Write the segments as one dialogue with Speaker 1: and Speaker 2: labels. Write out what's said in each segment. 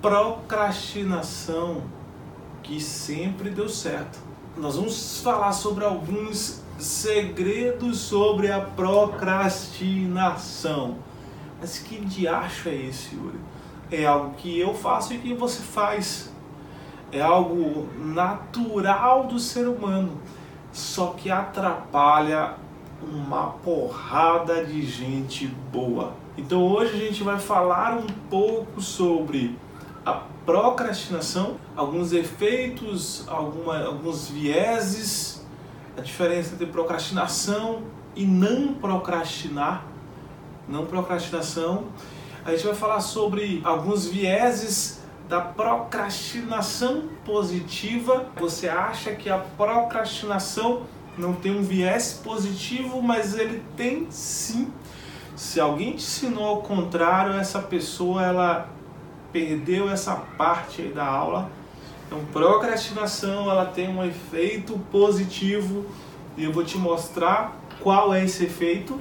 Speaker 1: procrastinação que sempre deu certo. Nós vamos falar sobre alguns segredos sobre a procrastinação. Mas que diacho é esse, Yuri? É algo que eu faço e que você faz. É algo natural do ser humano, só que atrapalha uma porrada de gente boa. Então hoje a gente vai falar um pouco sobre procrastinação, alguns efeitos, alguma, alguns vieses, a diferença entre procrastinação e não procrastinar, não procrastinação. A gente vai falar sobre alguns vieses da procrastinação positiva. Você acha que a procrastinação não tem um viés positivo, mas ele tem sim. Se alguém te ensinou ao contrário, essa pessoa ela perdeu essa parte da aula. Então, procrastinação ela tem um efeito positivo e eu vou te mostrar qual é esse efeito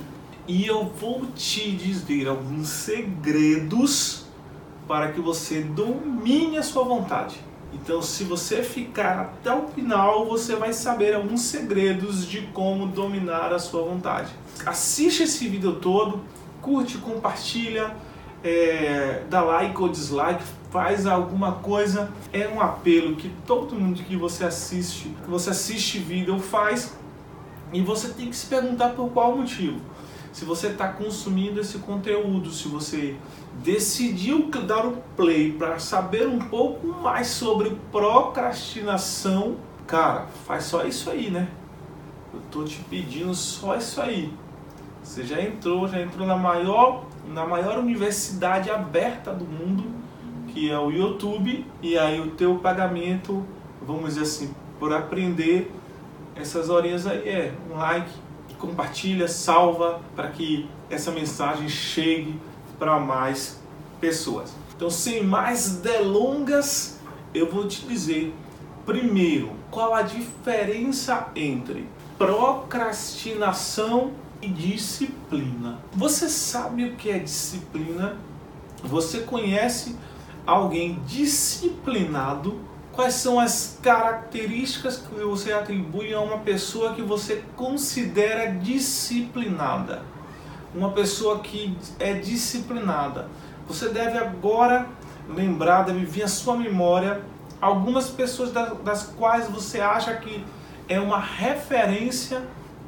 Speaker 1: e eu vou te dizer alguns segredos para que você domine a sua vontade. Então, se você ficar até o final, você vai saber alguns segredos de como dominar a sua vontade. Assiste esse vídeo todo, curte, compartilha, é, dá like ou dislike, faz alguma coisa. É um apelo que todo mundo que você assiste, que você assiste vídeo faz e você tem que se perguntar por qual motivo. Se você está consumindo esse conteúdo, se você decidiu dar o play para saber um pouco mais sobre procrastinação, cara, faz só isso aí, né? Eu tô te pedindo só isso aí. Você já entrou, já entrou na maior, na maior universidade aberta do mundo, que é o YouTube, e aí o teu pagamento, vamos dizer assim, por aprender essas horinhas aí é um like, compartilha, salva para que essa mensagem chegue para mais pessoas. Então, sem mais delongas, eu vou te dizer primeiro qual a diferença entre procrastinação e disciplina. Você sabe o que é disciplina? Você conhece alguém disciplinado? Quais são as características que você atribui a uma pessoa que você considera disciplinada? Uma pessoa que é disciplinada. Você deve agora lembrar, deve vir à sua memória algumas pessoas das, das quais você acha que é uma referência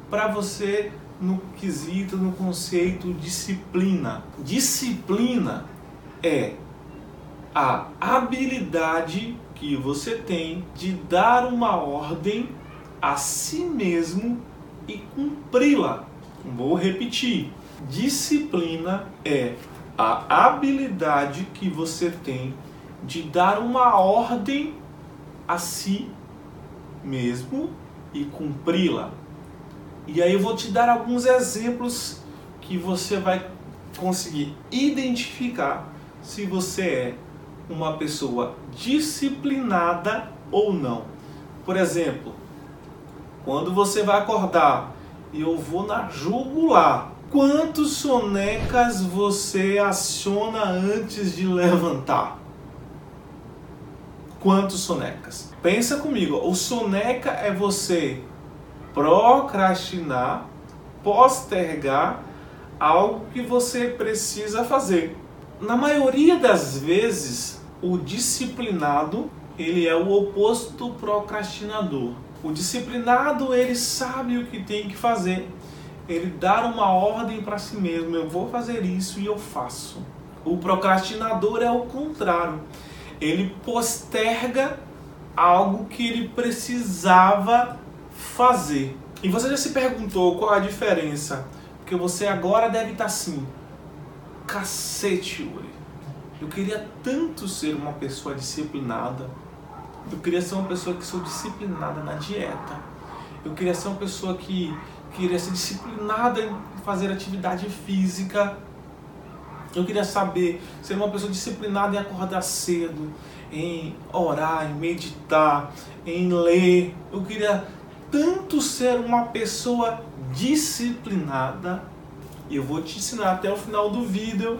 Speaker 1: para você no quesito, no conceito disciplina. Disciplina é a habilidade que você tem de dar uma ordem a si mesmo e cumpri-la. Vou repetir. Disciplina é a habilidade que você tem de dar uma ordem a si mesmo e cumpri-la. E aí eu vou te dar alguns exemplos que você vai conseguir identificar se você é uma pessoa disciplinada ou não. Por exemplo, quando você vai acordar eu vou na jugular, quantos sonecas você aciona antes de levantar? Quantos sonecas? Pensa comigo, o soneca é você procrastinar, postergar algo que você precisa fazer. Na maioria das vezes, o disciplinado, ele é o oposto do procrastinador. O disciplinado, ele sabe o que tem que fazer. Ele dá uma ordem para si mesmo, eu vou fazer isso e eu faço. O procrastinador é o contrário. Ele posterga algo que ele precisava fazer. E você já se perguntou qual a diferença? Porque você agora deve estar assim, cacete, Uri. Eu queria tanto ser uma pessoa disciplinada. Eu queria ser uma pessoa que sou disciplinada na dieta. Eu queria ser uma pessoa que queria ser disciplinada em fazer atividade física. Eu queria saber ser uma pessoa disciplinada em acordar cedo, em orar, em meditar, em ler. Eu queria tanto ser uma pessoa disciplinada. E eu vou te ensinar até o final do vídeo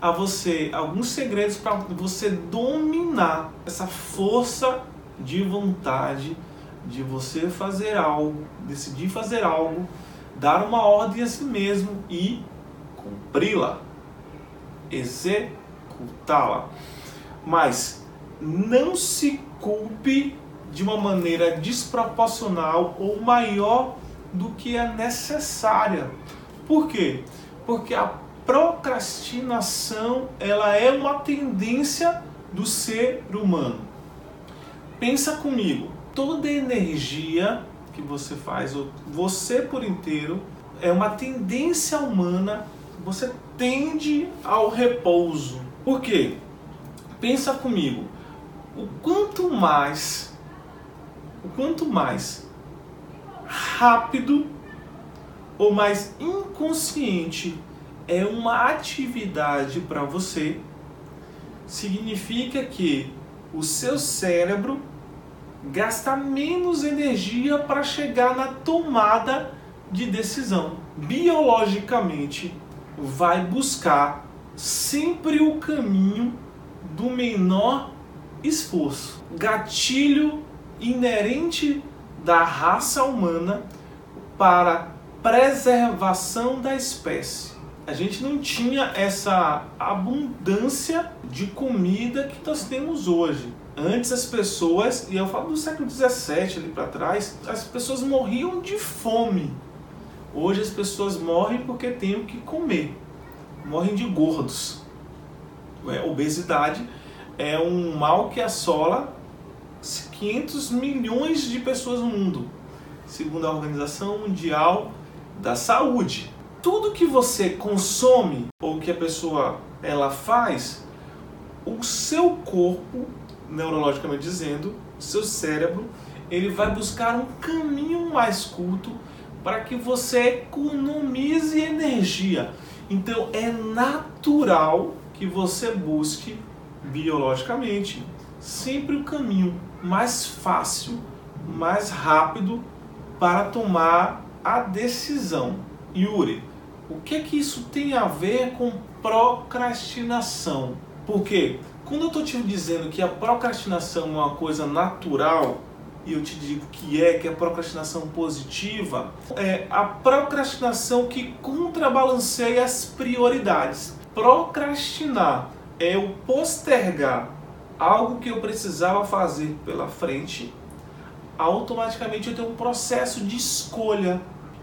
Speaker 1: a você alguns segredos para você dominar essa força de vontade de você fazer algo, decidir fazer algo, dar uma ordem a si mesmo e cumpri-la, executá-la. Mas não se culpe de uma maneira desproporcional ou maior do que é necessária. Por quê? Porque a procrastinação ela é uma tendência do ser humano. Pensa comigo, toda energia que você faz, você por inteiro, é uma tendência humana, você tende ao repouso. Por quê? Pensa comigo, o quanto mais, o quanto mais rápido ou mais inconsciente é uma atividade para você, significa que o seu cérebro gasta menos energia para chegar na tomada de decisão. Biologicamente, vai buscar sempre o caminho do menor esforço. Gatilho inerente da raça humana para preservação da espécie. A gente não tinha essa abundância de comida que nós temos hoje. Antes as pessoas, e eu falo do século XVII ali para trás, as pessoas morriam de fome. Hoje as pessoas morrem porque têm o que comer. Morrem de gordos. É, obesidade é um mal que assola 500 milhões de pessoas no mundo, segundo a Organização Mundial da Saúde. Tudo que você consome ou que a pessoa ela faz, o seu corpo, neurologicamente dizendo, seu cérebro, ele vai buscar um caminho mais curto para que você economize energia. Então é natural que você busque biologicamente sempre o caminho mais fácil, mais rápido para tomar a decisão. Yuri, o que que isso tem a ver com procrastinação? Porque quando eu estou te dizendo que a procrastinação é uma coisa natural, e eu te digo que é, que é procrastinação positiva, é a procrastinação que contrabalanceia as prioridades. Procrastinar é o postergar algo que eu precisava fazer pela frente, automaticamente eu tenho um processo de escolha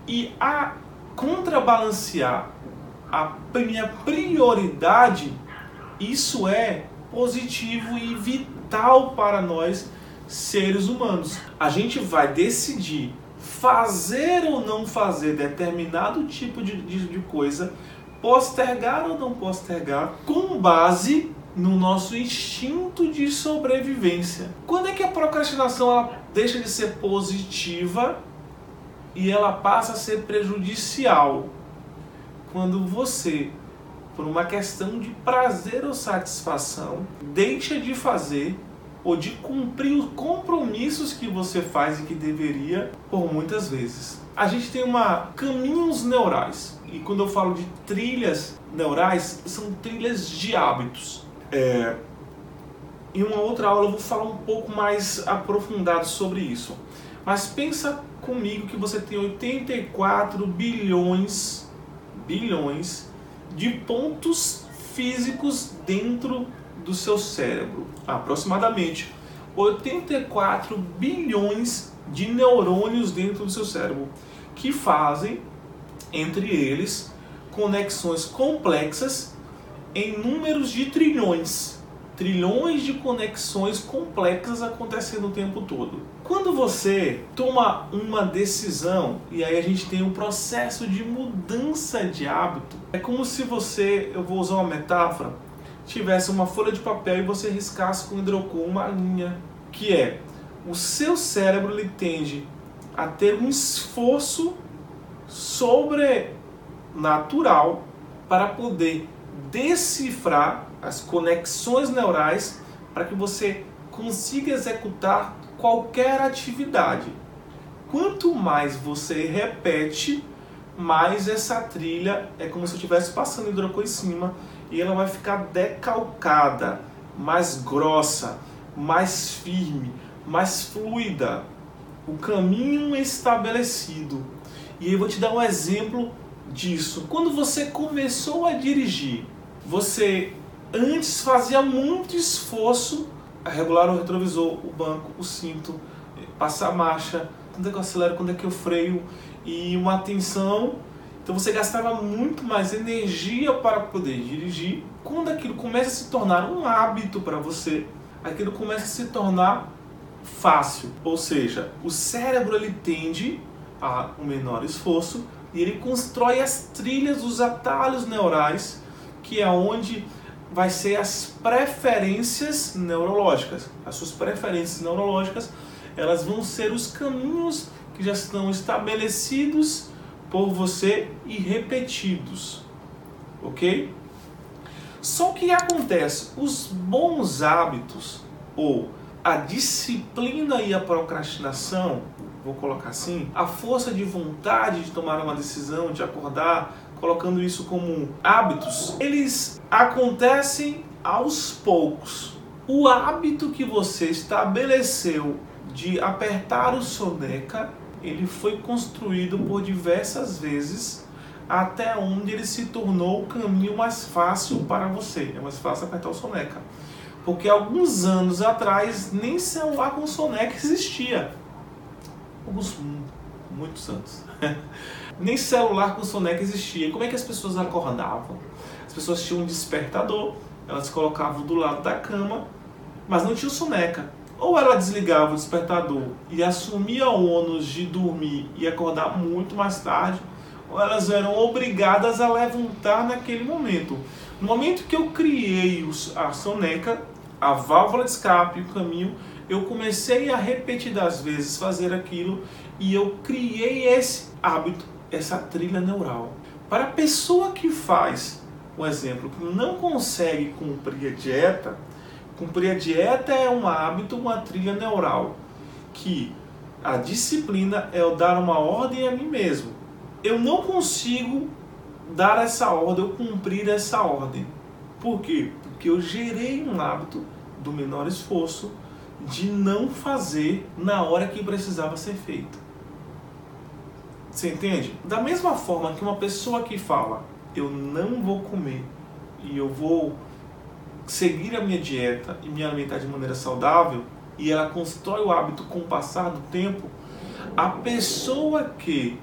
Speaker 1: e a contrabalancear a minha prioridade, isso é positivo e vital para nós seres humanos. A gente vai decidir fazer ou não fazer determinado tipo de, de, de coisa, postergar ou não postergar, com base no nosso instinto de sobrevivência. Quando é que a procrastinação ela deixa de ser positiva e ela passa a ser prejudicial? Quando você, por uma questão de prazer ou satisfação, deixa de fazer ou de cumprir os compromissos que você faz e que deveria por muitas vezes. A gente tem uma caminhos neurais. E quando eu falo de trilhas neurais, são trilhas de hábitos. É, em uma outra aula eu vou falar um pouco mais aprofundado sobre isso. Mas pensa comigo que você tem 84 bilhões, bilhões de pontos físicos dentro do seu cérebro. Aproximadamente 84 bilhões de neurônios dentro do seu cérebro, que fazem entre eles conexões complexas em números de trilhões. Trilhões de conexões complexas acontecendo o tempo todo. Quando você toma uma decisão, e aí a gente tem um processo de mudança de hábito, é como se você, eu vou usar uma metáfora, tivesse uma folha de papel e você riscasse com hidrocor uma linha, que é o seu cérebro ele tende a ter um esforço sobrenatural para poder decifrar as conexões neurais para que você consiga executar qualquer atividade. Quanto mais você repete, mais essa trilha é como se eu estivesse passando hidrocor em cima, e ela vai ficar decalcada, mais grossa, mais firme, mais fluida. O caminho estabelecido. E eu vou te dar um exemplo disso. Quando você começou a dirigir, você antes fazia muito esforço a regular o retrovisor, o banco, o cinto, passar a marcha, quando é que eu acelero, quando é que eu freio e uma atenção. Então você gastava muito mais energia para poder dirigir. Quando aquilo começa a se tornar um hábito para você, aquilo começa a se tornar fácil. Ou seja, o cérebro ele tende a um menor esforço e ele constrói as trilhas, os atalhos neurais, que é onde vai ser as preferências neurológicas. As suas preferências neurológicas, elas vão ser os caminhos que já estão estabelecidos por você e repetidos. OK? Só que acontece, os bons hábitos ou a disciplina e a procrastinação, vou colocar assim, a força de vontade de tomar uma decisão, de acordar, colocando isso como hábitos, eles acontecem aos poucos. O hábito que você estabeleceu de apertar o soneca, ele foi construído por diversas vezes até onde ele se tornou o caminho mais fácil para você. É mais fácil apertar o soneca. Porque alguns anos atrás nem celular com soneca existia. Alguns muitos anos. nem celular com soneca existia. Como é que as pessoas acordavam? As pessoas tinham um despertador, elas colocavam do lado da cama, mas não tinha soneca. Ou ela desligava o despertador e assumia o ônus de dormir e acordar muito mais tarde, ou elas eram obrigadas a levantar naquele momento. No momento que eu criei a soneca, a válvula de escape, o caminho, eu comecei a repetidas vezes fazer aquilo e eu criei esse hábito, essa trilha neural. Para a pessoa que faz, um exemplo, que não consegue cumprir a dieta, cumprir a dieta é um hábito, uma trilha neural, que a disciplina é eu dar uma ordem a mim mesmo. Eu não consigo dar essa ordem, eu cumprir essa ordem. Por quê? Porque eu gerei um hábito do menor esforço de não fazer na hora que precisava ser feito. Você entende? Da mesma forma que uma pessoa que fala, eu não vou comer e eu vou seguir a minha dieta e me alimentar de maneira saudável, e ela constrói o hábito com o passar do tempo, a pessoa que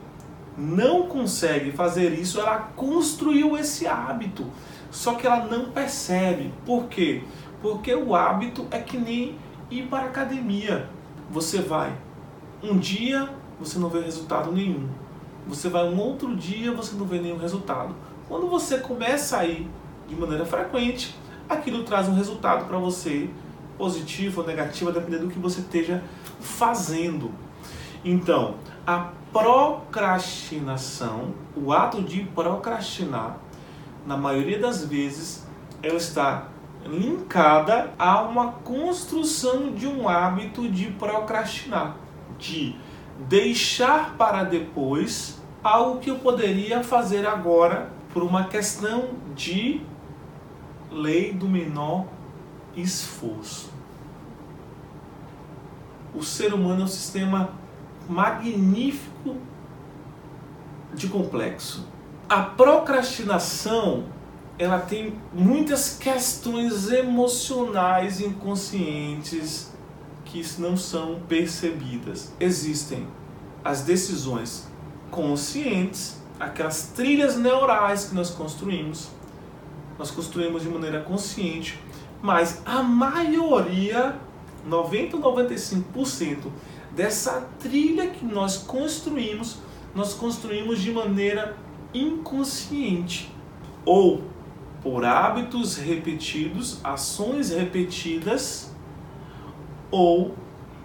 Speaker 1: não consegue fazer isso, ela construiu esse hábito. Só que ela não percebe. Por quê? Porque o hábito é que nem ir para a academia. Você vai um dia, você não vê resultado nenhum. Você vai um outro dia, você não vê nenhum resultado. Quando você começa a ir de maneira frequente, aquilo traz um resultado para você, positivo ou negativo, dependendo do que você esteja fazendo. Então, a procrastinação, o ato de procrastinar, na maioria das vezes, ela está linkada a uma construção de um hábito de procrastinar, de deixar para depois algo que eu poderia fazer agora por uma questão de lei do menor esforço. O ser humano é um sistema magnífico de complexo. A procrastinação ela tem muitas questões emocionais inconscientes que não são percebidas. Existem as decisões conscientes, aquelas trilhas neurais que nós construímos, nós construímos de maneira consciente, mas a maioria, 90 ou 95% dessa trilha que nós construímos, nós construímos de maneira inconsciente ou por hábitos repetidos, ações repetidas ou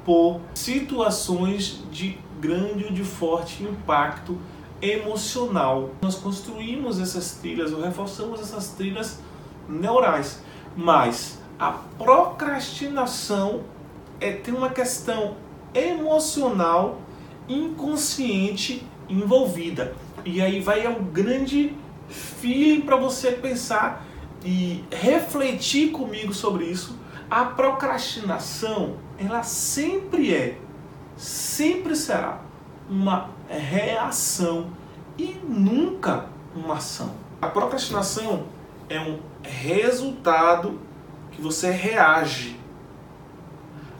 Speaker 1: por situações de grande ou de forte impacto emocional. Nós construímos essas trilhas ou reforçamos essas trilhas neurais, mas a procrastinação é tem uma questão emocional inconsciente envolvida. E aí vai um grande feeling para você pensar e refletir comigo sobre isso, a procrastinação, ela sempre é, sempre será uma reação e nunca uma ação. A procrastinação é um resultado que você reage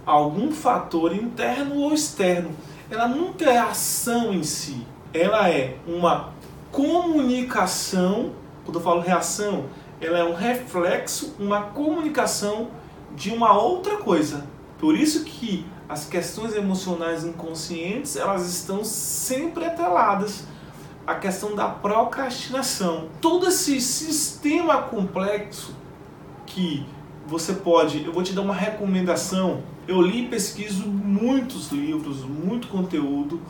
Speaker 1: a algum fator interno ou externo. Ela nunca é ação em si. Ela é uma comunicação. Quando eu falo reação, ela é um reflexo, uma comunicação de uma outra coisa. Por isso que as questões emocionais inconscientes, elas estão sempre atreladas à questão da procrastinação. Todo esse sistema complexo que você pode, eu vou te dar uma recomendação. Eu li e pesquiso muitos livros, muito conteúdo,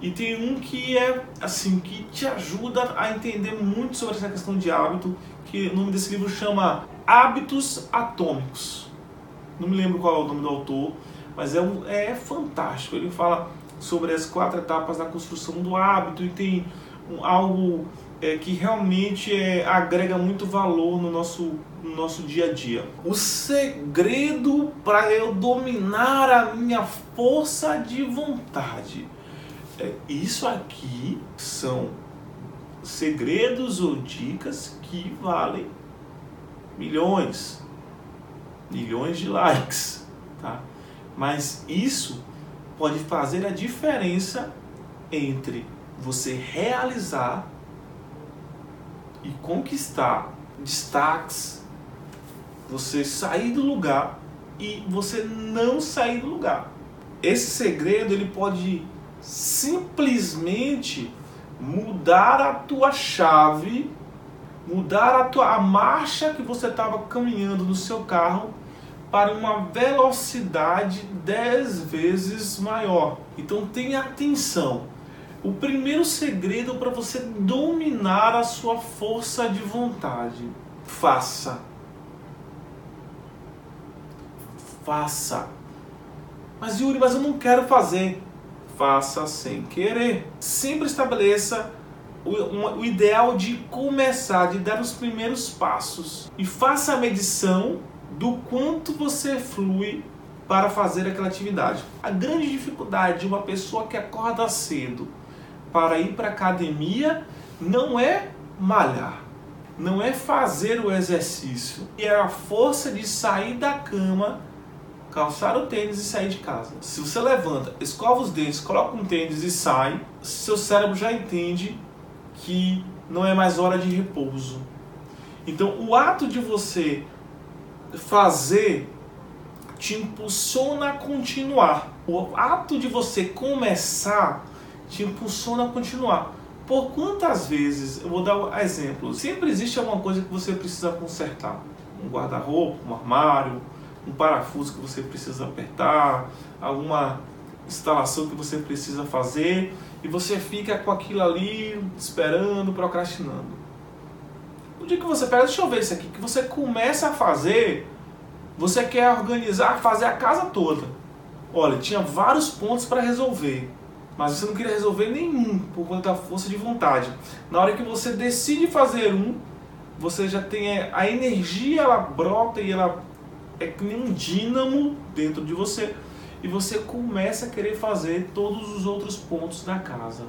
Speaker 1: e tem um que é assim, que te ajuda a entender muito sobre essa questão de hábito, que o nome desse livro chama Hábitos Atômicos. Não me lembro qual é o nome do autor, mas é, um, é fantástico. Ele fala sobre as quatro etapas da construção do hábito e tem um, algo é, que realmente é, agrega muito valor no nosso, no nosso dia a dia. O segredo para eu dominar a minha força de vontade. É, isso aqui são segredos ou dicas que valem milhões, milhões de likes, tá? Mas isso pode fazer a diferença entre você realizar e conquistar destaques, você sair do lugar e você não sair do lugar. Esse segredo ele pode simplesmente mudar a tua chave, mudar a tua a marcha que você estava caminhando no seu carro para uma velocidade 10 vezes maior. Então tenha atenção. O primeiro segredo para você dominar a sua força de vontade, faça. Faça. Mas Yuri, mas eu não quero fazer. Faça sem querer. Sempre estabeleça o, ideal de começar, de dar os primeiros passos. E faça a medição do quanto você flui para fazer aquela atividade. A grande dificuldade de uma pessoa que acorda cedo para ir para a academia não é malhar, não é fazer o exercício, é a força de sair da cama, calçar o tênis e sair de casa. Se você levanta, escova os dentes, coloca um tênis e sai, seu cérebro já entende que não é mais hora de repouso. Então, o ato de você fazer te impulsiona a continuar. O ato de você começar te impulsiona a continuar. Por quantas vezes, eu vou dar um exemplo, sempre existe alguma coisa que você precisa consertar. Um guarda-roupa, um armário, um parafuso que você precisa apertar, alguma instalação que você precisa fazer e você fica com aquilo ali esperando, procrastinando. O dia que você pega, deixa eu ver isso aqui, que você começa a fazer, você quer organizar, fazer a casa toda. Olha, tinha vários pontos para resolver, mas você não queria resolver nenhum por conta da força de vontade. Na hora que você decide fazer um, você já tem a energia, ela brota e ela é que nem um dínamo dentro de você e você começa a querer fazer todos os outros pontos da casa.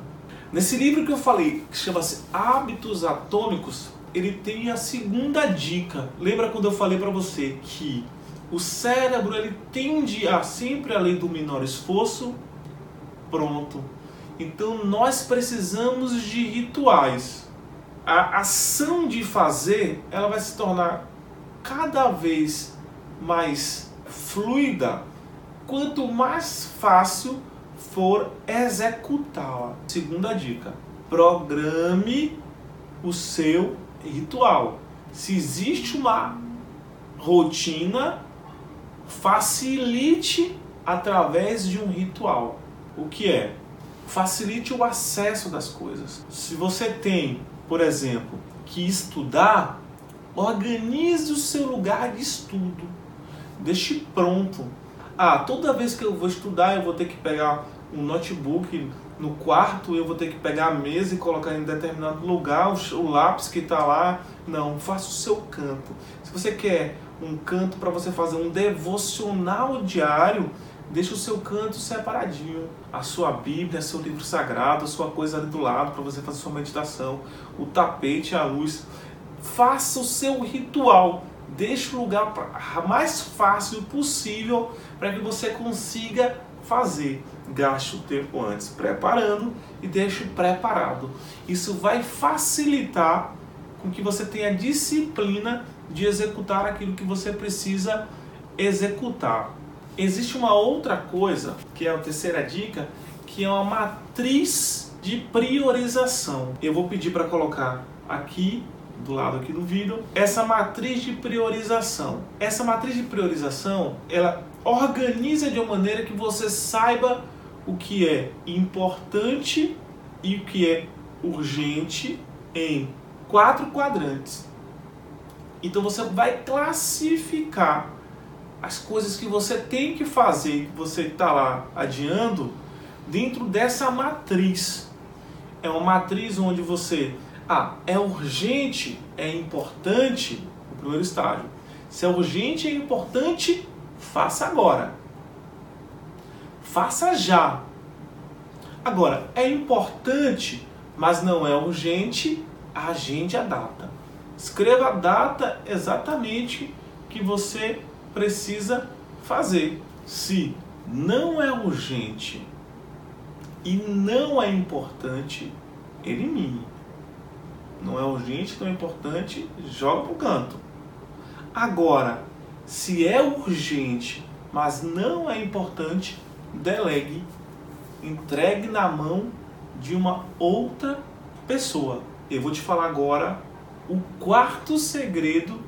Speaker 1: Nesse livro que eu falei, que chama-se Hábitos Atômicos, ele tem a segunda dica. Lembra quando eu falei para você que o cérebro ele tende a sempre a lei do menor esforço? Pronto. Então nós precisamos de rituais. A ação de fazer, ela vai se tornar cada vez mais fluida quanto mais fácil for executá-la. Segunda dica: programe o seu ritual. Se existe uma rotina, facilite através de um ritual. O que é? Facilite o acesso das coisas. Se você tem, por exemplo, que estudar, organize o seu lugar de estudo. Deixe pronto. Ah, toda vez que eu vou estudar, eu vou ter que pegar um notebook no quarto eu vou ter que pegar a mesa e colocar em determinado lugar o, lápis que está lá. Não, faça o seu canto. Se você quer um canto para você fazer um devocional diário, deixa o seu canto separadinho. A sua Bíblia, seu livro sagrado, a sua coisa ali do lado para você fazer sua meditação, o tapete, a luz. Faça o seu ritual. Deixe o lugar mais fácil possível para que você consiga fazer. Gaste o tempo antes preparando e deixe preparado. Isso vai facilitar com que você tenha disciplina de executar aquilo que você precisa executar. Existe uma outra coisa, que é a terceira dica, que é uma matriz de priorização. Eu vou pedir para colocar aqui do lado aqui do vídeo, essa matriz de priorização. Essa matriz de priorização, ela organiza de uma maneira que você saiba o que é importante e o que é urgente em quatro quadrantes. Então você vai classificar as coisas que você tem que fazer, que você está lá adiando, dentro dessa matriz. É uma matriz onde você, ah, é urgente, é importante, o primeiro estágio. Se é urgente, é importante, faça agora. Faça já. Agora, é importante, mas não é urgente, agende a data. Escreva a data exatamente que você precisa fazer. Se não é urgente e não é importante, elimine. Não é urgente, não é importante, joga para o canto. Agora, se é urgente, mas não é importante, delegue, entregue na mão de uma outra pessoa. Eu vou te falar agora o quarto segredo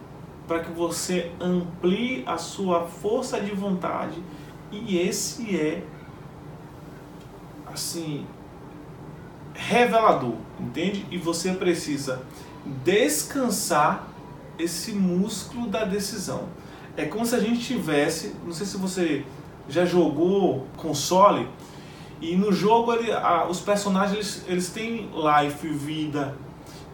Speaker 1: para que você amplie a sua força de vontade e esse é assim revelador, entende? E você precisa descansar esse músculo da decisão. É como se a gente tivesse, não sei se você já jogou console e no jogo ele, a, os personagens eles, eles têm life, vida,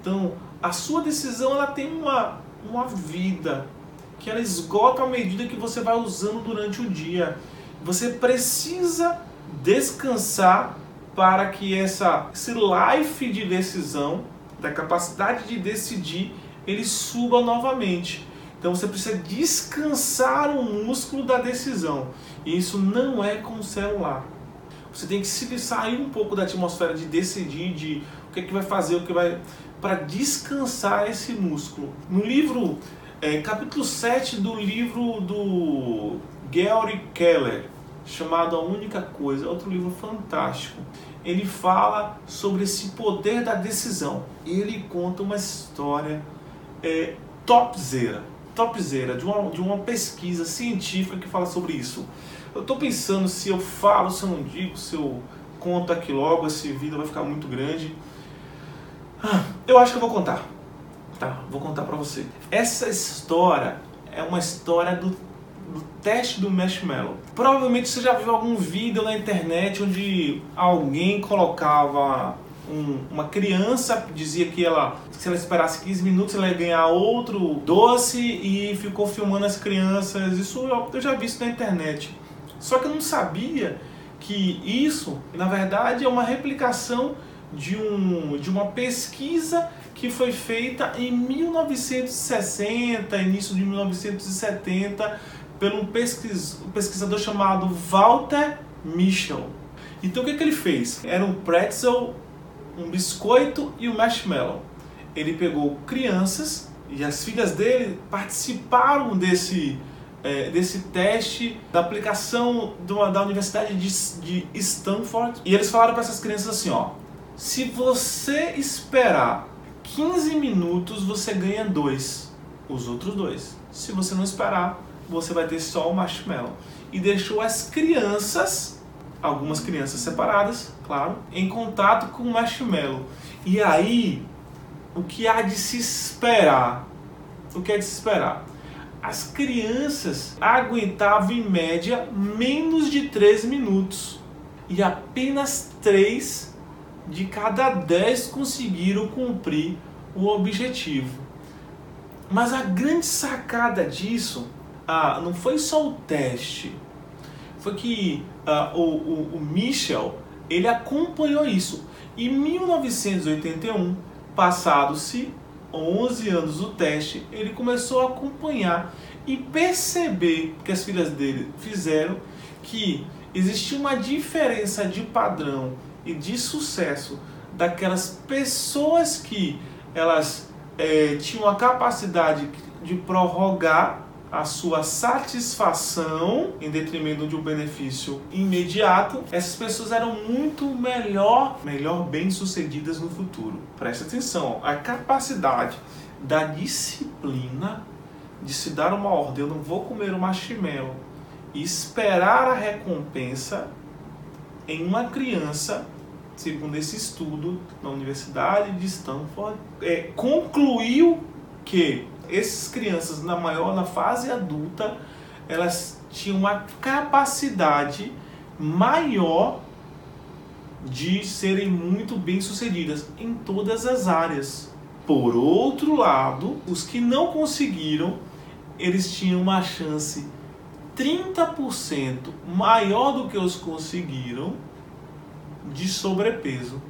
Speaker 1: então, a sua decisão ela tem uma, uma vida que ela esgota à medida que você vai usando durante o dia. Você precisa descansar para que essa, esse life de decisão, da capacidade de decidir, ele suba novamente. Então você precisa descansar o músculo da decisão. E isso não é com o celular. Você tem que sair um pouco da atmosfera de decidir, de o que, é que vai fazer, o que vai para descansar esse músculo. No livro, é, capítulo 7 do livro do Gary Keller, chamado A Única Coisa, outro livro fantástico. Ele fala sobre esse poder da decisão. Ele conta uma história é, topzera, topzera, de uma, de uma pesquisa científica que fala sobre isso. Eu estou pensando se eu falo, se eu não digo, se eu conto aqui logo, esse vídeo vai ficar muito grande. Ah, eu acho que eu vou contar. Tá, vou contar para você. Essa história é uma história do, do teste do marshmallow. Provavelmente você já viu algum vídeo na internet onde alguém colocava um, uma criança, dizia que ela, se ela esperasse 15 minutos, ela ia ganhar outro doce e ficou filmando as crianças. Isso eu já vi isso na internet. Só que eu não sabia que isso, na verdade, é uma replicação de, um, de uma pesquisa que foi feita em 1960, início de 1970, por um, pesquis, pesquisador chamado Walter Mischel. Então o que, que ele fez? Era um pretzel, um biscoito e um marshmallow. Ele pegou crianças e as filhas dele participaram desse, é, desse teste da aplicação uma, da Universidade de, de Stanford. E eles falaram para essas crianças assim, ó, se você esperar 15 minutos, você ganha dois, os outros dois. Se você não esperar, você vai ter só o marshmallow. E deixou as crianças, algumas crianças separadas, claro, em contato com o marshmallow. E aí, o que há de se esperar? O que é de se esperar? As crianças aguentavam em média menos de 3 minutos e apenas 3 de cada 10 conseguiram cumprir o objetivo. Mas a grande sacada disso ah, não foi só o teste, foi que ah, o, o, o Michel ele acompanhou isso. Em 1981, passados-se 11 anos do teste, ele começou a acompanhar e perceber que as filhas dele fizeram que existia uma diferença de padrão e de sucesso daquelas pessoas que elas é, tinham a capacidade de prorrogar a sua satisfação em detrimento de um benefício imediato, essas pessoas eram muito melhor, melhor bem sucedidas no futuro. Preste atenção, a capacidade da disciplina de se dar uma ordem, eu não vou comer um marshmallow e esperar a recompensa em uma criança, segundo esse estudo na Universidade de Stanford, é, concluiu que essas crianças na maior na fase adulta elas tinham uma capacidade maior de serem muito bem sucedidas em todas as áreas. Por outro lado, os que não conseguiram, eles tinham uma chance 30% maior do que os conseguiram de sobrepeso.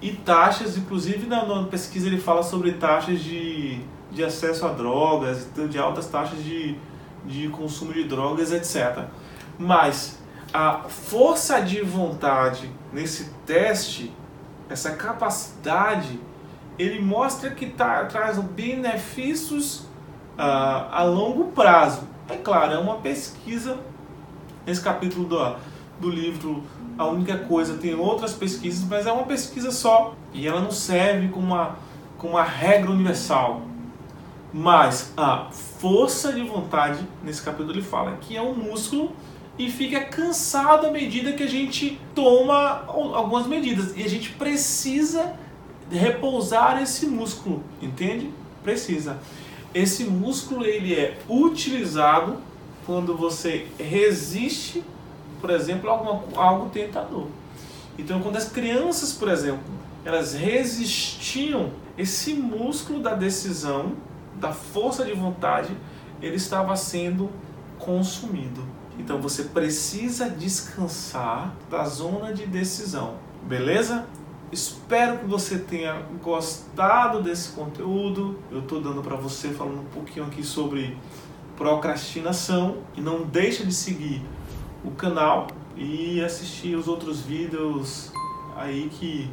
Speaker 1: E taxas, inclusive na pesquisa ele fala sobre taxas de, de acesso a drogas, de altas taxas de, de consumo de drogas, etc. Mas a força de vontade nesse teste, essa capacidade, ele mostra que tá, traz benefícios uh, a longo prazo. É claro, é uma pesquisa. Nesse capítulo do, do livro, a única coisa, tem outras pesquisas, mas é uma pesquisa só. E ela não serve como uma, como uma regra universal. Mas a força de vontade, nesse capítulo ele fala que é um músculo e fica cansado à medida que a gente toma algumas medidas. E a gente precisa repousar esse músculo, entende? Precisa. Esse músculo ele é utilizado quando você resiste, por exemplo, a algo tentador. Então, quando as crianças, por exemplo, elas resistiam, esse músculo da decisão, da força de vontade, ele estava sendo consumido. Então você precisa descansar da zona de decisão, beleza? Espero que você tenha gostado desse conteúdo. Eu estou dando para você falando um pouquinho aqui sobre procrastinação e não deixa de seguir o canal e assistir os outros vídeos aí que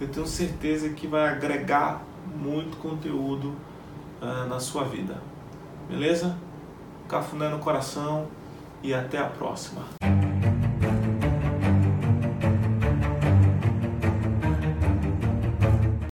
Speaker 1: eu tenho certeza que vai agregar muito conteúdo uh, na sua vida. Beleza? Cafuné no coração e até a próxima.